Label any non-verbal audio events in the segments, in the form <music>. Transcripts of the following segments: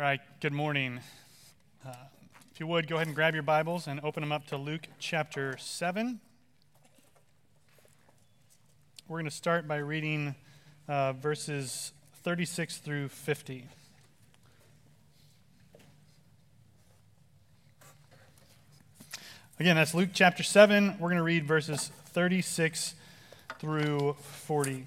All right, good morning. Uh, if you would, go ahead and grab your Bibles and open them up to Luke chapter 7. We're going to start by reading uh, verses 36 through 50. Again, that's Luke chapter 7. We're going to read verses 36 through 40.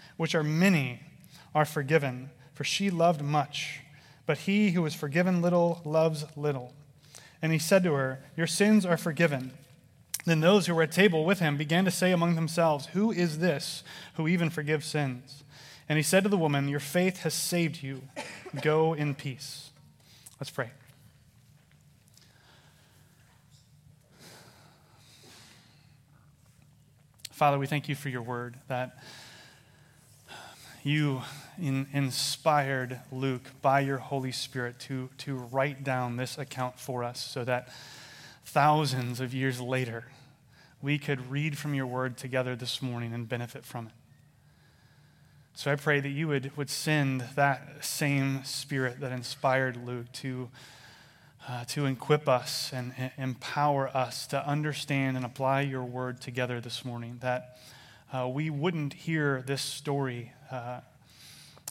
which are many, are forgiven, for she loved much. But he who is forgiven little loves little. And he said to her, Your sins are forgiven. Then those who were at table with him began to say among themselves, Who is this who even forgives sins? And he said to the woman, Your faith has saved you. Go in peace. Let's pray. Father, we thank you for your word that you in, inspired Luke by your Holy Spirit to, to write down this account for us so that thousands of years later we could read from your word together this morning and benefit from it. So I pray that you would, would send that same spirit that inspired Luke to, uh, to equip us and, and empower us to understand and apply your word together this morning. That uh, we wouldn't hear this story uh,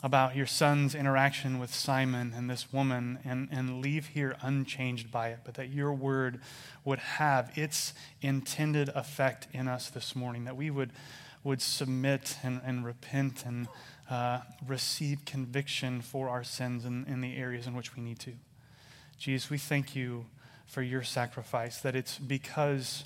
about your son's interaction with Simon and this woman and, and leave here unchanged by it, but that your word would have its intended effect in us this morning, that we would, would submit and, and repent and uh, receive conviction for our sins in, in the areas in which we need to. Jesus, we thank you for your sacrifice, that it's because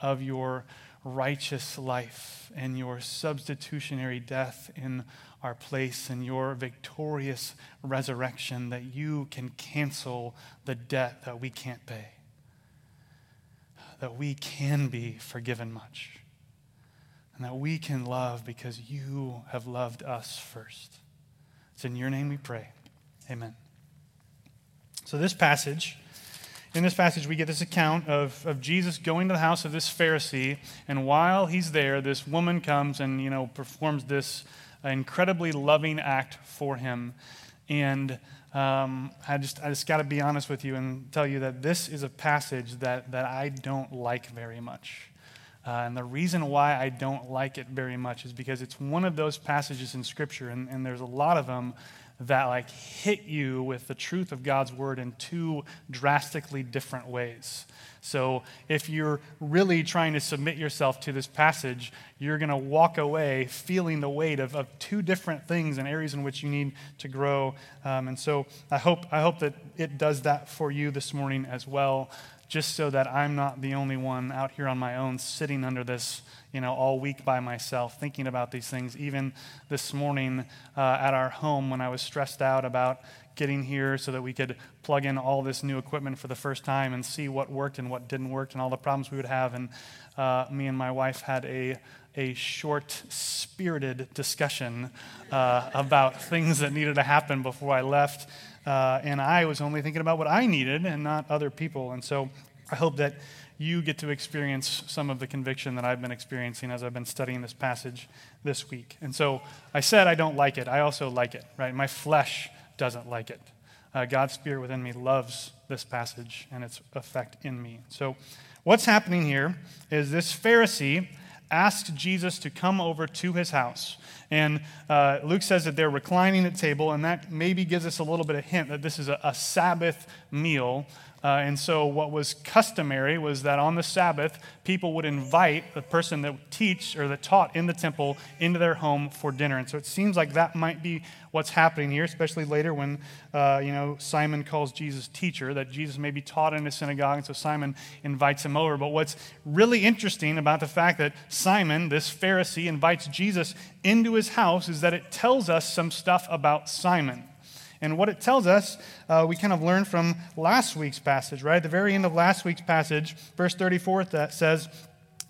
of your righteous life and your substitutionary death in our place and your victorious resurrection that you can cancel the debt that we can't pay, that we can be forgiven much, and that we can love because you have loved us first. It's in your name we pray. Amen. So, this passage in this passage, we get this account of, of Jesus going to the house of this Pharisee, and while he's there, this woman comes and, you know, performs this incredibly loving act for him. And um, I just, I just got to be honest with you and tell you that this is a passage that, that I don't like very much. Uh, and the reason why I don't like it very much is because it's one of those passages in Scripture, and, and there's a lot of them that like hit you with the truth of God's word in two drastically different ways. So if you're really trying to submit yourself to this passage, you're going to walk away feeling the weight of, of two different things and areas in which you need to grow. Um, and so I hope, I hope that it does that for you this morning as well. Just so that I'm not the only one out here on my own sitting under this, you know, all week by myself, thinking about these things. Even this morning uh, at our home when I was stressed out about getting here so that we could plug in all this new equipment for the first time and see what worked and what didn't work and all the problems we would have. And uh, me and my wife had a a short, spirited discussion uh, about things that needed to happen before I left. Uh, and I was only thinking about what I needed and not other people. And so I hope that you get to experience some of the conviction that I've been experiencing as I've been studying this passage this week. And so I said I don't like it. I also like it, right? My flesh doesn't like it. Uh, God's Spirit within me loves this passage and its effect in me. So, what's happening here is this Pharisee asked Jesus to come over to his house. And uh, Luke says that they're reclining at table, and that maybe gives us a little bit of hint that this is a, a Sabbath meal uh, and so, what was customary was that on the Sabbath, people would invite the person that teach or that taught in the temple into their home for dinner. And so, it seems like that might be what's happening here, especially later when uh, you know Simon calls Jesus teacher, that Jesus may be taught in a synagogue, and so Simon invites him over. But what's really interesting about the fact that Simon, this Pharisee, invites Jesus into his house is that it tells us some stuff about Simon. And what it tells us, uh, we kind of learned from last week's passage, right? At the very end of last week's passage, verse 34, that says,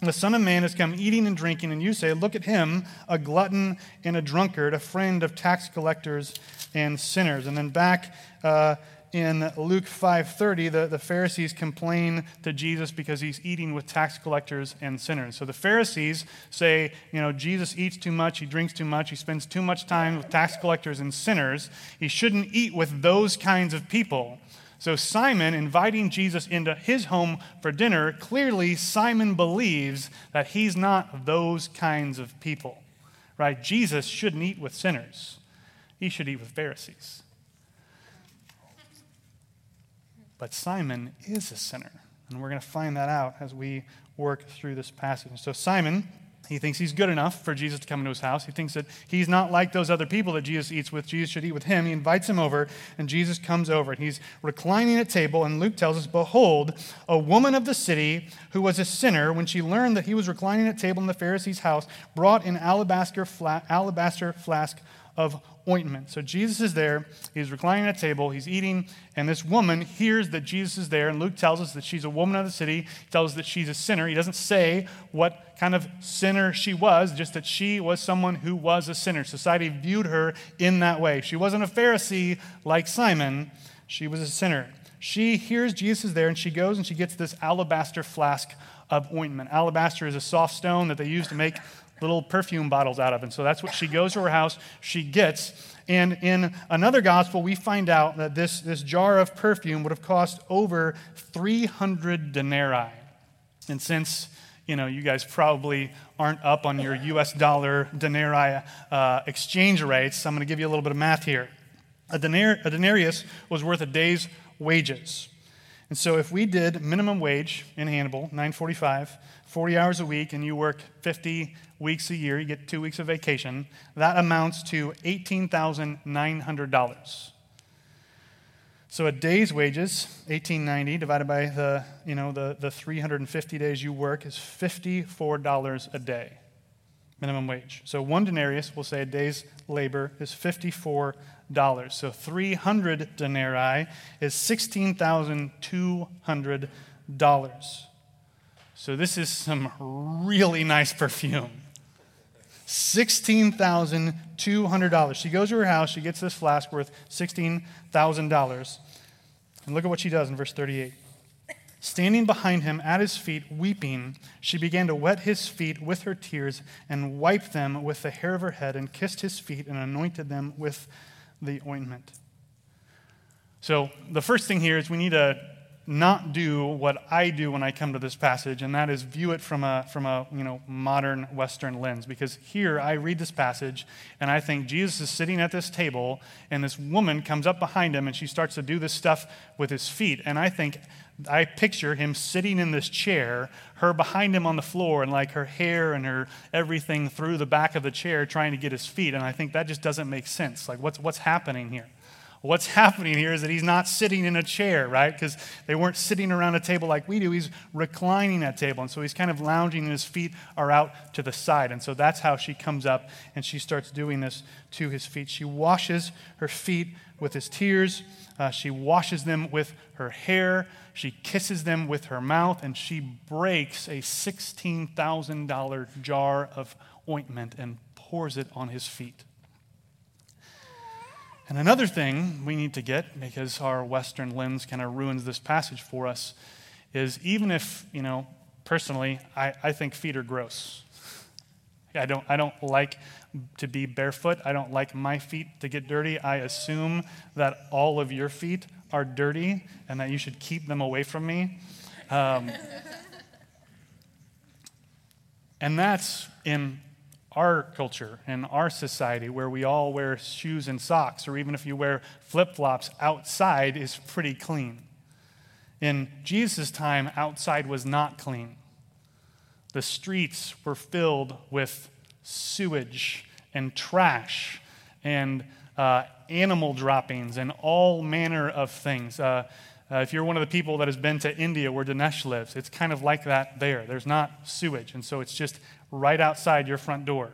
The Son of Man has come eating and drinking, and you say, Look at him, a glutton and a drunkard, a friend of tax collectors and sinners. And then back uh, in Luke 5:30, the, the Pharisees complain to Jesus because he's eating with tax collectors and sinners. So the Pharisees say, you know, Jesus eats too much, he drinks too much, he spends too much time with tax collectors and sinners. He shouldn't eat with those kinds of people. So Simon inviting Jesus into his home for dinner, clearly Simon believes that he's not those kinds of people. Right? Jesus shouldn't eat with sinners. He should eat with Pharisees. But Simon is a sinner. And we're going to find that out as we work through this passage. So, Simon, he thinks he's good enough for Jesus to come into his house. He thinks that he's not like those other people that Jesus eats with. Jesus should eat with him. He invites him over, and Jesus comes over. And he's reclining at table, and Luke tells us, Behold, a woman of the city who was a sinner, when she learned that he was reclining at table in the Pharisee's house, brought an alabaster, fla- alabaster flask of ointment. So Jesus is there. He's reclining at a table. He's eating. And this woman hears that Jesus is there. And Luke tells us that she's a woman of the city. He tells us that she's a sinner. He doesn't say what kind of sinner she was, just that she was someone who was a sinner. Society viewed her in that way. She wasn't a Pharisee like Simon, she was a sinner. She hears Jesus is there and she goes and she gets this alabaster flask of ointment. Alabaster is a soft stone that they use to make little perfume bottles out of. And so that's what she goes to her house, she gets. And in another gospel, we find out that this, this jar of perfume would have cost over 300 denarii. And since you know, you guys probably aren't up on your US dollar denarii uh, exchange rates. I'm going to give you a little bit of math here. A, denar- a denarius was worth a day's wages. And so if we did minimum wage in Hannibal, 945, 40 hours a week, and you work 50 weeks a year, you get two weeks of vacation, that amounts to $18,900. So a day's wages, 1890 divided by the, you know, the, the 350 days you work is $54 a day, minimum wage. So one denarius, we'll say a day's labor, is $54. So 300 denarii is $16,200. So this is some really nice perfume. $16,200. She goes to her house, she gets this flask worth $16,000. And look at what she does in verse 38. Standing behind him at his feet, weeping, she began to wet his feet with her tears and wiped them with the hair of her head and kissed his feet and anointed them with the ointment. So, the first thing here is we need to not do what I do when I come to this passage, and that is view it from a, from a you know, modern Western lens. Because here I read this passage, and I think Jesus is sitting at this table, and this woman comes up behind him, and she starts to do this stuff with his feet. And I think, I picture him sitting in this chair, her behind him on the floor, and like her hair and her everything through the back of the chair trying to get his feet. And I think that just doesn't make sense. Like, what's, what's happening here? What's happening here is that he's not sitting in a chair, right? Because they weren't sitting around a table like we do. He's reclining at table. And so he's kind of lounging and his feet are out to the side. And so that's how she comes up and she starts doing this to his feet. She washes her feet with his tears, uh, she washes them with her hair, she kisses them with her mouth, and she breaks a $16,000 jar of ointment and pours it on his feet. And another thing we need to get, because our Western lens kind of ruins this passage for us, is even if, you know, personally, I, I think feet are gross. I don't, I don't like to be barefoot. I don't like my feet to get dirty. I assume that all of your feet are dirty and that you should keep them away from me. Um, <laughs> and that's in our culture and our society where we all wear shoes and socks, or even if you wear flip flops outside, is pretty clean. In Jesus' time, outside was not clean. The streets were filled with sewage and trash and uh, animal droppings and all manner of things. Uh, uh, if you're one of the people that has been to India where Dinesh lives, it's kind of like that there. There's not sewage, and so it's just right outside your front door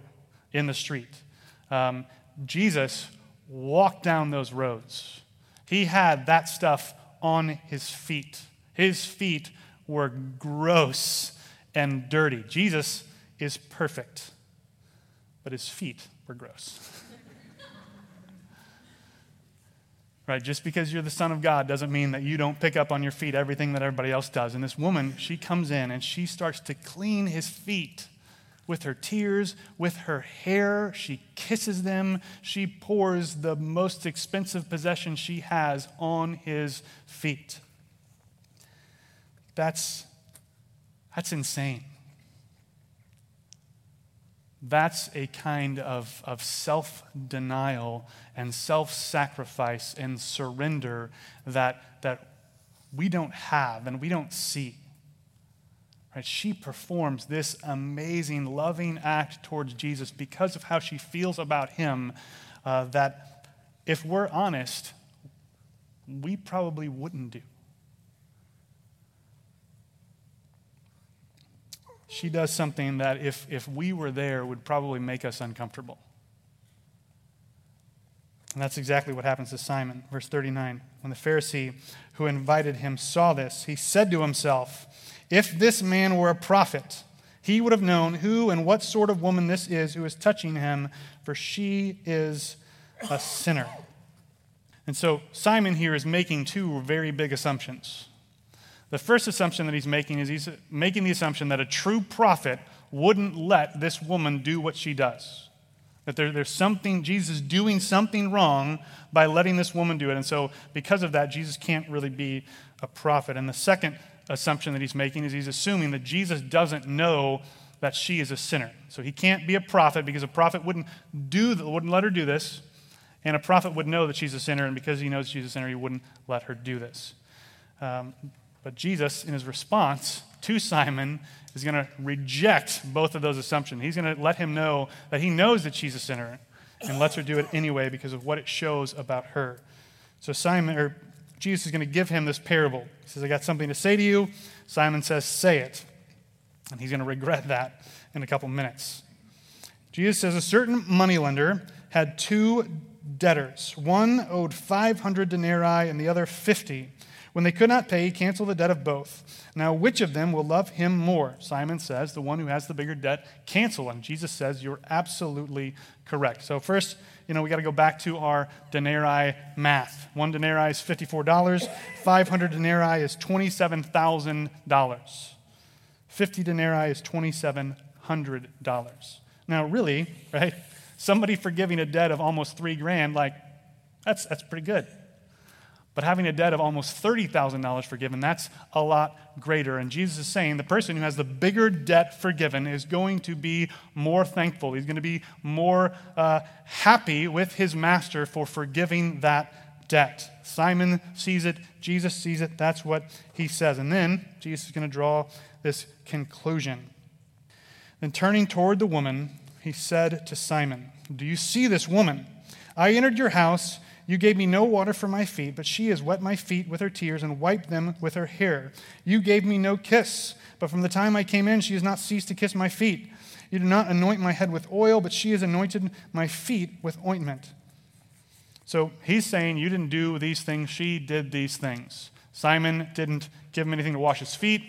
in the street. Um, Jesus walked down those roads. He had that stuff on his feet. His feet were gross and dirty. Jesus is perfect, but his feet were gross. <laughs> right? Just because you're the Son of God doesn't mean that you don't pick up on your feet everything that everybody else does. And this woman, she comes in and she starts to clean his feet with her tears, with her hair. She kisses them. She pours the most expensive possession she has on his feet. That's, that's insane. That's a kind of, of self denial and self sacrifice and surrender that, that we don't have and we don't see. Right? She performs this amazing, loving act towards Jesus because of how she feels about him. Uh, that, if we're honest, we probably wouldn't do. She does something that, if, if we were there, would probably make us uncomfortable. And that's exactly what happens to Simon. Verse 39 When the Pharisee who invited him saw this, he said to himself, if this man were a prophet, he would have known who and what sort of woman this is who is touching him, for she is a sinner. And so Simon here is making two very big assumptions. The first assumption that he's making is he's making the assumption that a true prophet wouldn't let this woman do what she does. That there, there's something, Jesus doing something wrong by letting this woman do it. And so, because of that, Jesus can't really be a prophet. And the second assumption that he's making is he's assuming that Jesus doesn't know that she is a sinner. So he can't be a prophet because a prophet wouldn't do wouldn't let her do this, and a prophet would know that she's a sinner, and because he knows she's a sinner, he wouldn't let her do this. Um, but Jesus, in his response to Simon, is going to reject both of those assumptions. He's going to let him know that he knows that she's a sinner and lets her do it anyway because of what it shows about her. So Simon or Jesus is going to give him this parable. He says, I got something to say to you. Simon says, Say it. And he's going to regret that in a couple minutes. Jesus says, A certain moneylender had two debtors. One owed 500 denarii and the other 50. When they could not pay, he canceled the debt of both. Now, which of them will love him more? Simon says, The one who has the bigger debt, cancel. And Jesus says, You're absolutely correct. So, first, you know, we got to go back to our denarii math. One denarii is $54, 500 denarii is $27,000. 50 denarii is $2,700. Now, really, right? Somebody forgiving a debt of almost three grand, like, that's, that's pretty good. But having a debt of almost $30,000 forgiven, that's a lot greater. And Jesus is saying the person who has the bigger debt forgiven is going to be more thankful. He's going to be more uh, happy with his master for forgiving that debt. Simon sees it, Jesus sees it. That's what he says. And then Jesus is going to draw this conclusion. Then turning toward the woman, he said to Simon, Do you see this woman? I entered your house You gave me no water for my feet, but she has wet my feet with her tears and wiped them with her hair. You gave me no kiss, but from the time I came in, she has not ceased to kiss my feet. You did not anoint my head with oil, but she has anointed my feet with ointment. So he's saying, You didn't do these things, she did these things. Simon didn't give him anything to wash his feet,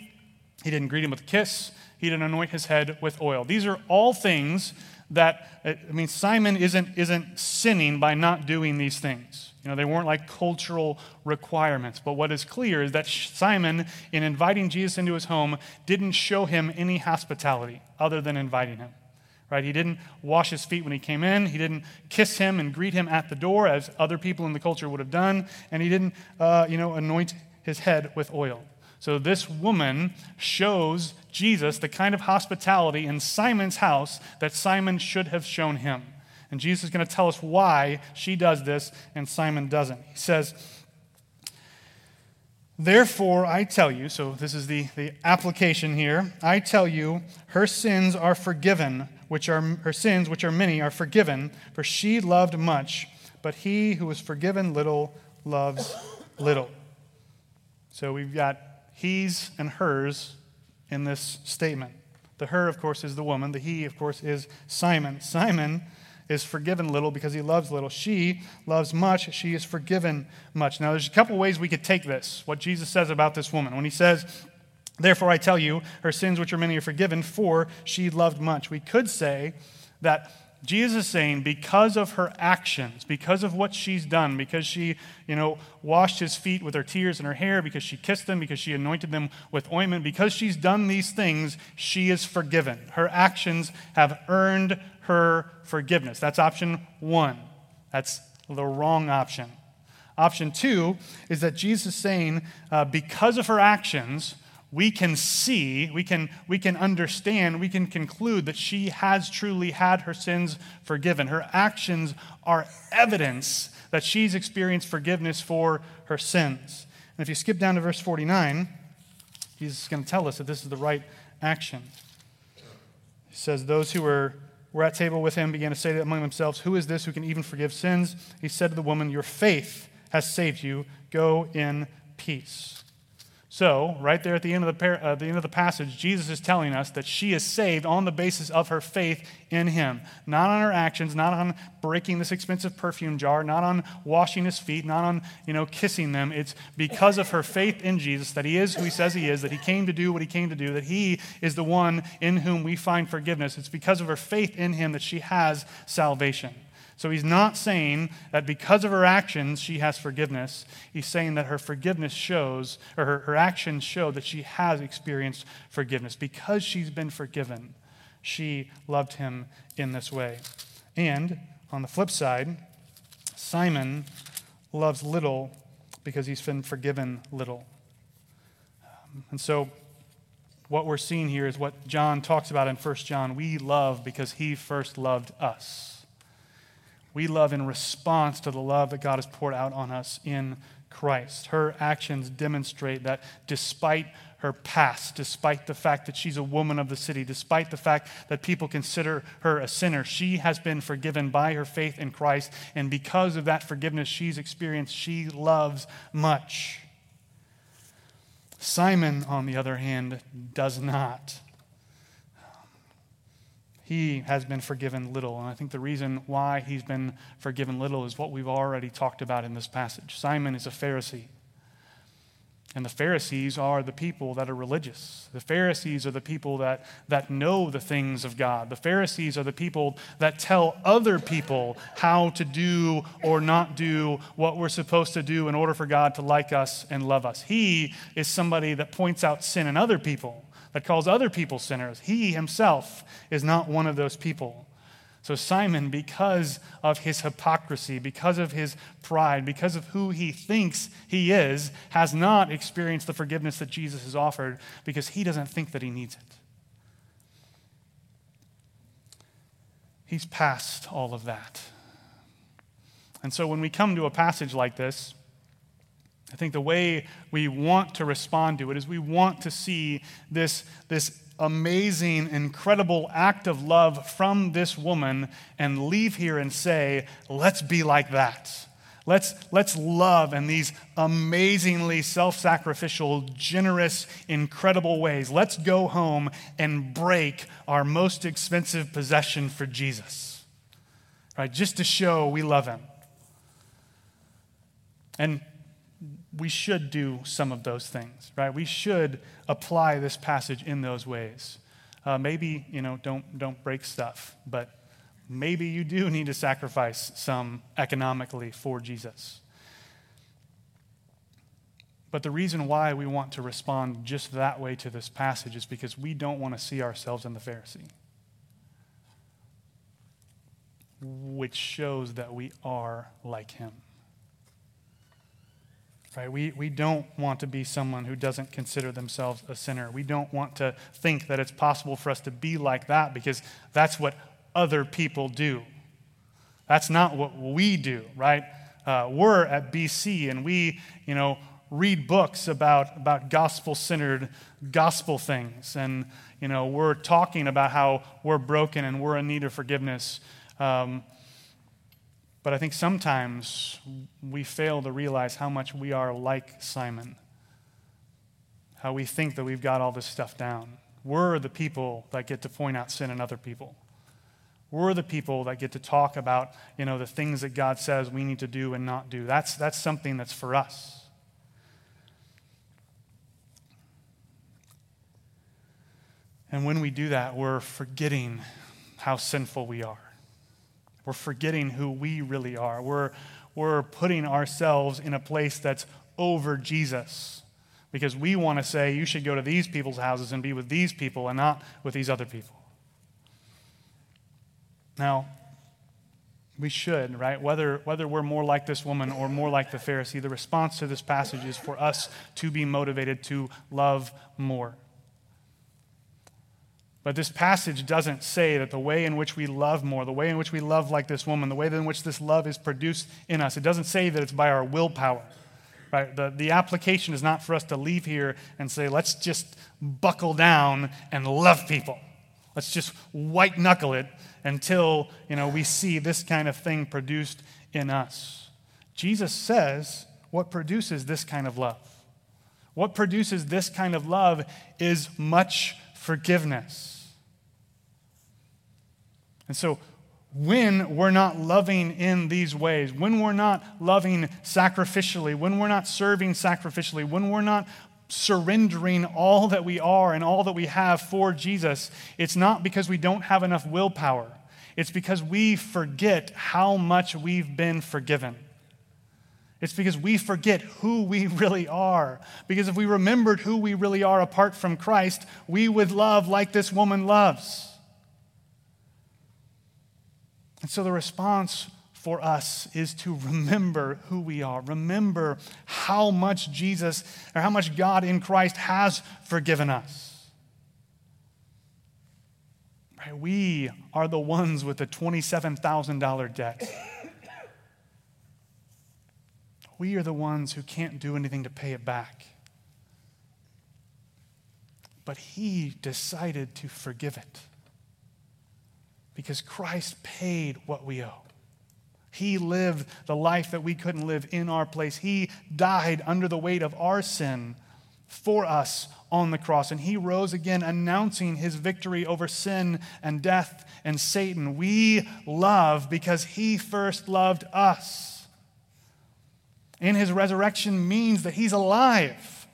he didn't greet him with a kiss, he didn't anoint his head with oil. These are all things that, I mean, Simon isn't, isn't sinning by not doing these things. You know, they weren't like cultural requirements. But what is clear is that Simon, in inviting Jesus into his home, didn't show him any hospitality other than inviting him. Right? He didn't wash his feet when he came in. He didn't kiss him and greet him at the door, as other people in the culture would have done. And he didn't, uh, you know, anoint his head with oil. So this woman shows Jesus the kind of hospitality in Simon's house that Simon should have shown him. And Jesus is going to tell us why she does this and Simon doesn't. He says, Therefore, I tell you, so this is the, the application here. I tell you, her sins are forgiven, which are her sins, which are many, are forgiven, for she loved much, but he who was forgiven little loves little. So we've got he's and hers in this statement. The her, of course, is the woman. The he, of course, is Simon. Simon is forgiven little because he loves little. She loves much. She is forgiven much. Now, there's a couple ways we could take this, what Jesus says about this woman. When he says, Therefore, I tell you, her sins, which are many, are forgiven, for she loved much. We could say that Jesus is saying because of her actions, because of what she's done, because she, you know, washed his feet with her tears and her hair, because she kissed them, because she anointed them with ointment, because she's done these things, she is forgiven. Her actions have earned her forgiveness. That's option one. That's the wrong option. Option two is that Jesus is saying, uh, because of her actions, we can see, we can, we can understand, we can conclude that she has truly had her sins forgiven. Her actions are evidence that she's experienced forgiveness for her sins. And if you skip down to verse 49, he's going to tell us that this is the right action. He says, Those who were, were at table with him began to say among themselves, Who is this who can even forgive sins? He said to the woman, Your faith has saved you. Go in peace. So, right there at the end of the, par- uh, the end of the passage, Jesus is telling us that she is saved on the basis of her faith in him. Not on her actions, not on breaking this expensive perfume jar, not on washing his feet, not on, you know, kissing them. It's because of her faith in Jesus that he is who he says he is, that he came to do what he came to do, that he is the one in whom we find forgiveness. It's because of her faith in him that she has salvation. So he's not saying that because of her actions she has forgiveness. He's saying that her forgiveness shows, or her, her actions show that she has experienced forgiveness. Because she's been forgiven, she loved him in this way. And on the flip side, Simon loves little because he's been forgiven little. Um, and so what we're seeing here is what John talks about in 1 John. We love because he first loved us. We love in response to the love that God has poured out on us in Christ. Her actions demonstrate that despite her past, despite the fact that she's a woman of the city, despite the fact that people consider her a sinner, she has been forgiven by her faith in Christ. And because of that forgiveness she's experienced, she loves much. Simon, on the other hand, does not he has been forgiven little. And I think the reason why he's been forgiven little is what we've already talked about in this passage. Simon is a Pharisee. And the Pharisees are the people that are religious. The Pharisees are the people that, that know the things of God. The Pharisees are the people that tell other people how to do or not do what we're supposed to do in order for God to like us and love us. He is somebody that points out sin in other people that calls other people sinners. He himself is not one of those people. So, Simon, because of his hypocrisy, because of his pride, because of who he thinks he is, has not experienced the forgiveness that Jesus has offered because he doesn't think that he needs it. He's past all of that. And so, when we come to a passage like this, I think the way we want to respond to it is we want to see this, this amazing, incredible act of love from this woman and leave here and say, let's be like that. Let's, let's love in these amazingly self sacrificial, generous, incredible ways. Let's go home and break our most expensive possession for Jesus, right? Just to show we love him. And we should do some of those things, right? We should apply this passage in those ways. Uh, maybe, you know, don't, don't break stuff, but maybe you do need to sacrifice some economically for Jesus. But the reason why we want to respond just that way to this passage is because we don't want to see ourselves in the Pharisee, which shows that we are like him. Right? We, we don't want to be someone who doesn't consider themselves a sinner. We don't want to think that it's possible for us to be like that because that's what other people do. That's not what we do, right? Uh, we're at BC and we, you know, read books about, about gospel centered gospel things. And, you know, we're talking about how we're broken and we're in need of forgiveness. Um, but I think sometimes we fail to realize how much we are like Simon, how we think that we've got all this stuff down. We're the people that get to point out sin in other people. We're the people that get to talk about, you know, the things that God says we need to do and not do. That's, that's something that's for us. And when we do that, we're forgetting how sinful we are. We're forgetting who we really are. We're, we're putting ourselves in a place that's over Jesus because we want to say you should go to these people's houses and be with these people and not with these other people. Now, we should, right? Whether, whether we're more like this woman or more like the Pharisee, the response to this passage is for us to be motivated to love more. But this passage doesn't say that the way in which we love more, the way in which we love like this woman, the way in which this love is produced in us, it doesn't say that it's by our willpower. Right? The, the application is not for us to leave here and say, let's just buckle down and love people. Let's just white knuckle it until you know, we see this kind of thing produced in us. Jesus says what produces this kind of love. What produces this kind of love is much forgiveness. And so, when we're not loving in these ways, when we're not loving sacrificially, when we're not serving sacrificially, when we're not surrendering all that we are and all that we have for Jesus, it's not because we don't have enough willpower. It's because we forget how much we've been forgiven. It's because we forget who we <laughs> really are. Because if we remembered who we really are apart from Christ, we would love like this woman loves. And so the response for us is to remember who we are. Remember how much Jesus or how much God in Christ has forgiven us. Right? We are the ones with the $27,000 debt. We are the ones who can't do anything to pay it back. But He decided to forgive it because Christ paid what we owe. He lived the life that we couldn't live in our place. He died under the weight of our sin for us on the cross. And he rose again, announcing his victory over sin and death and Satan. We love because he first loved us. And his resurrection means that he's alive.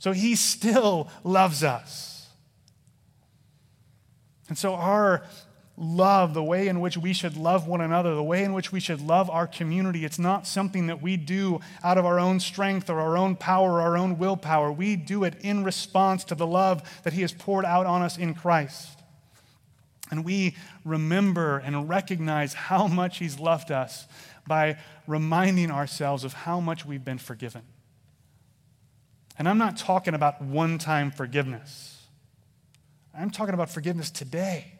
So he still loves us. And so our love, the way in which we should love one another, the way in which we should love our community. It's not something that we do out of our own strength or our own power or our own willpower. We do it in response to the love that He has poured out on us in Christ. And we remember and recognize how much He's loved us by reminding ourselves of how much we've been forgiven. And I'm not talking about one time forgiveness, I'm talking about forgiveness today.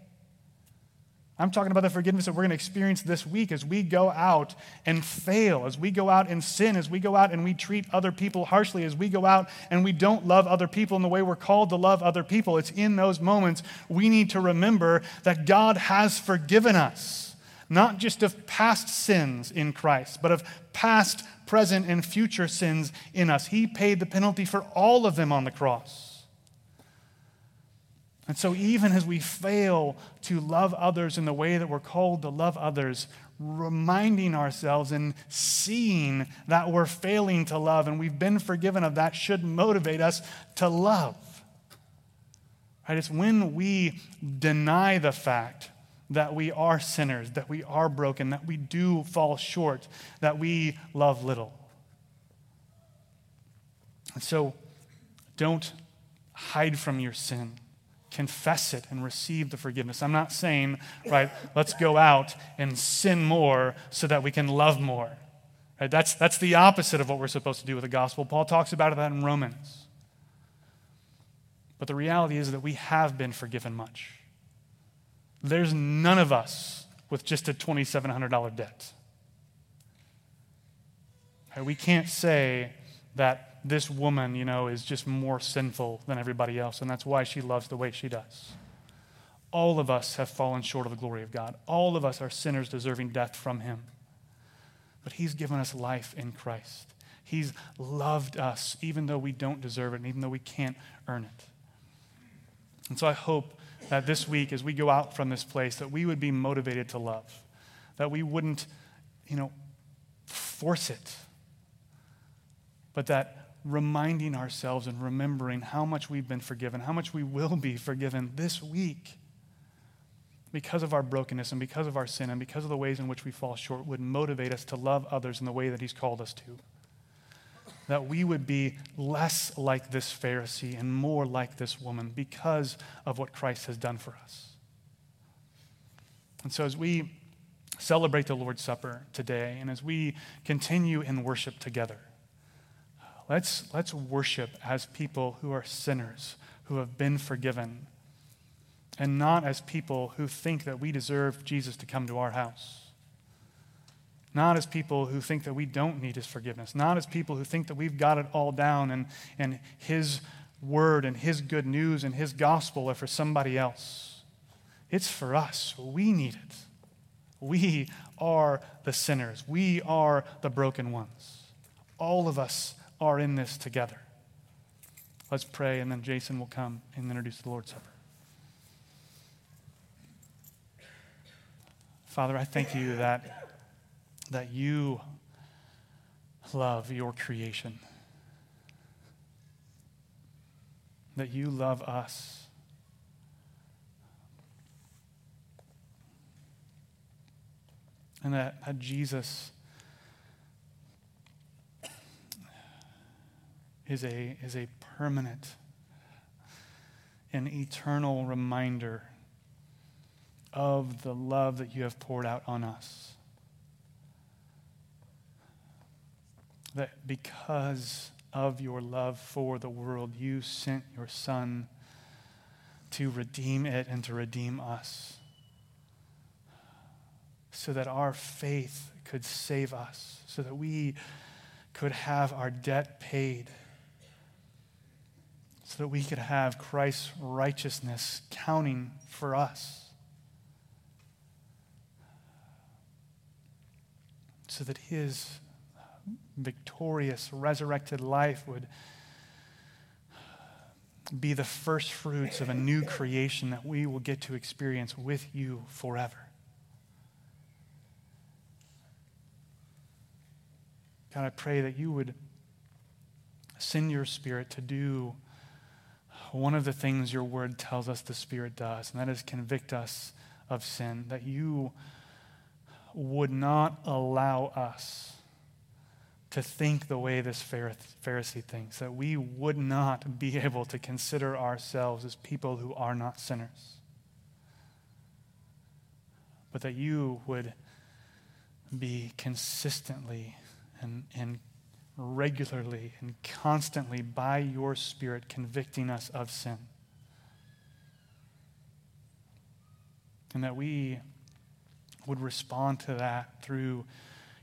I'm talking about the forgiveness that we're going to experience this week as we go out and fail, as we go out and sin, as we go out and we treat other people harshly, as we go out and we don't love other people in the way we're called to love other people. It's in those moments we need to remember that God has forgiven us. not just of past sins in Christ, but of past, present, and future sins in us. He paid the penalty for all of them on the cross. And so, even as we fail to love others in the way that we're called to love others, reminding ourselves and seeing that we're failing to love and we've been forgiven of that should motivate us to love. Right? It's when we deny the fact that we are sinners, that we are broken, that we do fall short, that we love little. And so don't hide from your sin. Confess it and receive the forgiveness. I'm not saying, right, let's go out and sin more so that we can love more. Right? That's, that's the opposite of what we're supposed to do with the gospel. Paul talks about that in Romans. But the reality is that we have been forgiven much. There's none of us with just a $2,700 debt. Right? We can't say that this woman, you know, is just more sinful than everybody else, and that's why she loves the way she does. All of us have fallen short of the glory of God. All of us are sinners deserving death from Him. But He's given us life in Christ. He's loved us even though we don't deserve it and even though we can't earn it. And so I hope that this week, as we go out from this place, that we would be motivated to love, that we wouldn't, you know, force it, but that reminding ourselves and remembering how much we've been forgiven, how much we will be forgiven this week because of our brokenness and because of our sin and because of the ways in which we fall short would motivate us to love others in the way that He's called us to. That we would be less like this Pharisee and more like this woman because of what Christ has done for us. And so, as we celebrate the Lord's Supper today and as we continue in worship together, Let's, let's worship as people who are sinners, who have been forgiven, and not as people who think that we deserve Jesus to come to our house. Not as people who think that we don't need his forgiveness. Not as people who think that we've got it all down and, and his word and his good news and his gospel are for somebody else. It's for us. We need it. We are the sinners. We are the broken ones. All of us are in this together. Let's pray, and then Jason will come and introduce the Lord's Supper. Father, I thank you that, that you love your creation, that you love us. And that, that Jesus is a, is a permanent and eternal reminder of the love that you have poured out on us. That because of your love for the world, you sent your Son to redeem it and to redeem us. So that our faith could save us, so that we could have our debt paid so that we could have Christ's righteousness counting for us. So that his victorious, resurrected life would be the first fruits of a new creation that we will get to experience with you forever. God, I pray that you would send your spirit to do one of the things your word tells us the Spirit does, and that is convict us of sin, that you would not allow us to think the way this Pharisee thinks, that we would not be able to consider ourselves as people who are not sinners, but that you would be consistently and, and regularly and constantly by your Spirit convicting us of sin. And that we would respond to that through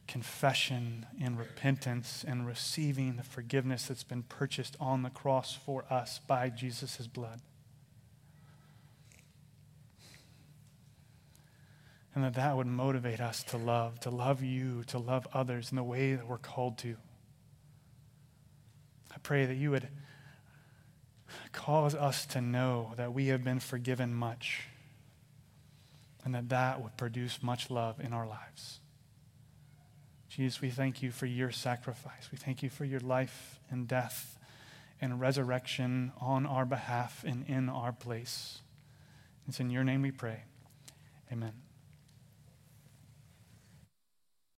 confession and repentance and receiving the forgiveness that's been purchased on the cross for us by Jesus' blood. and that that would motivate us to love, to love you, to love others in the way that we're called to. I pray that you would cause us to know that we have been forgiven much and that that would produce much love in our lives. Jesus, we thank you for your sacrifice. We thank you for your life and death and resurrection on our behalf and in our place. It's in your name we pray. Amen.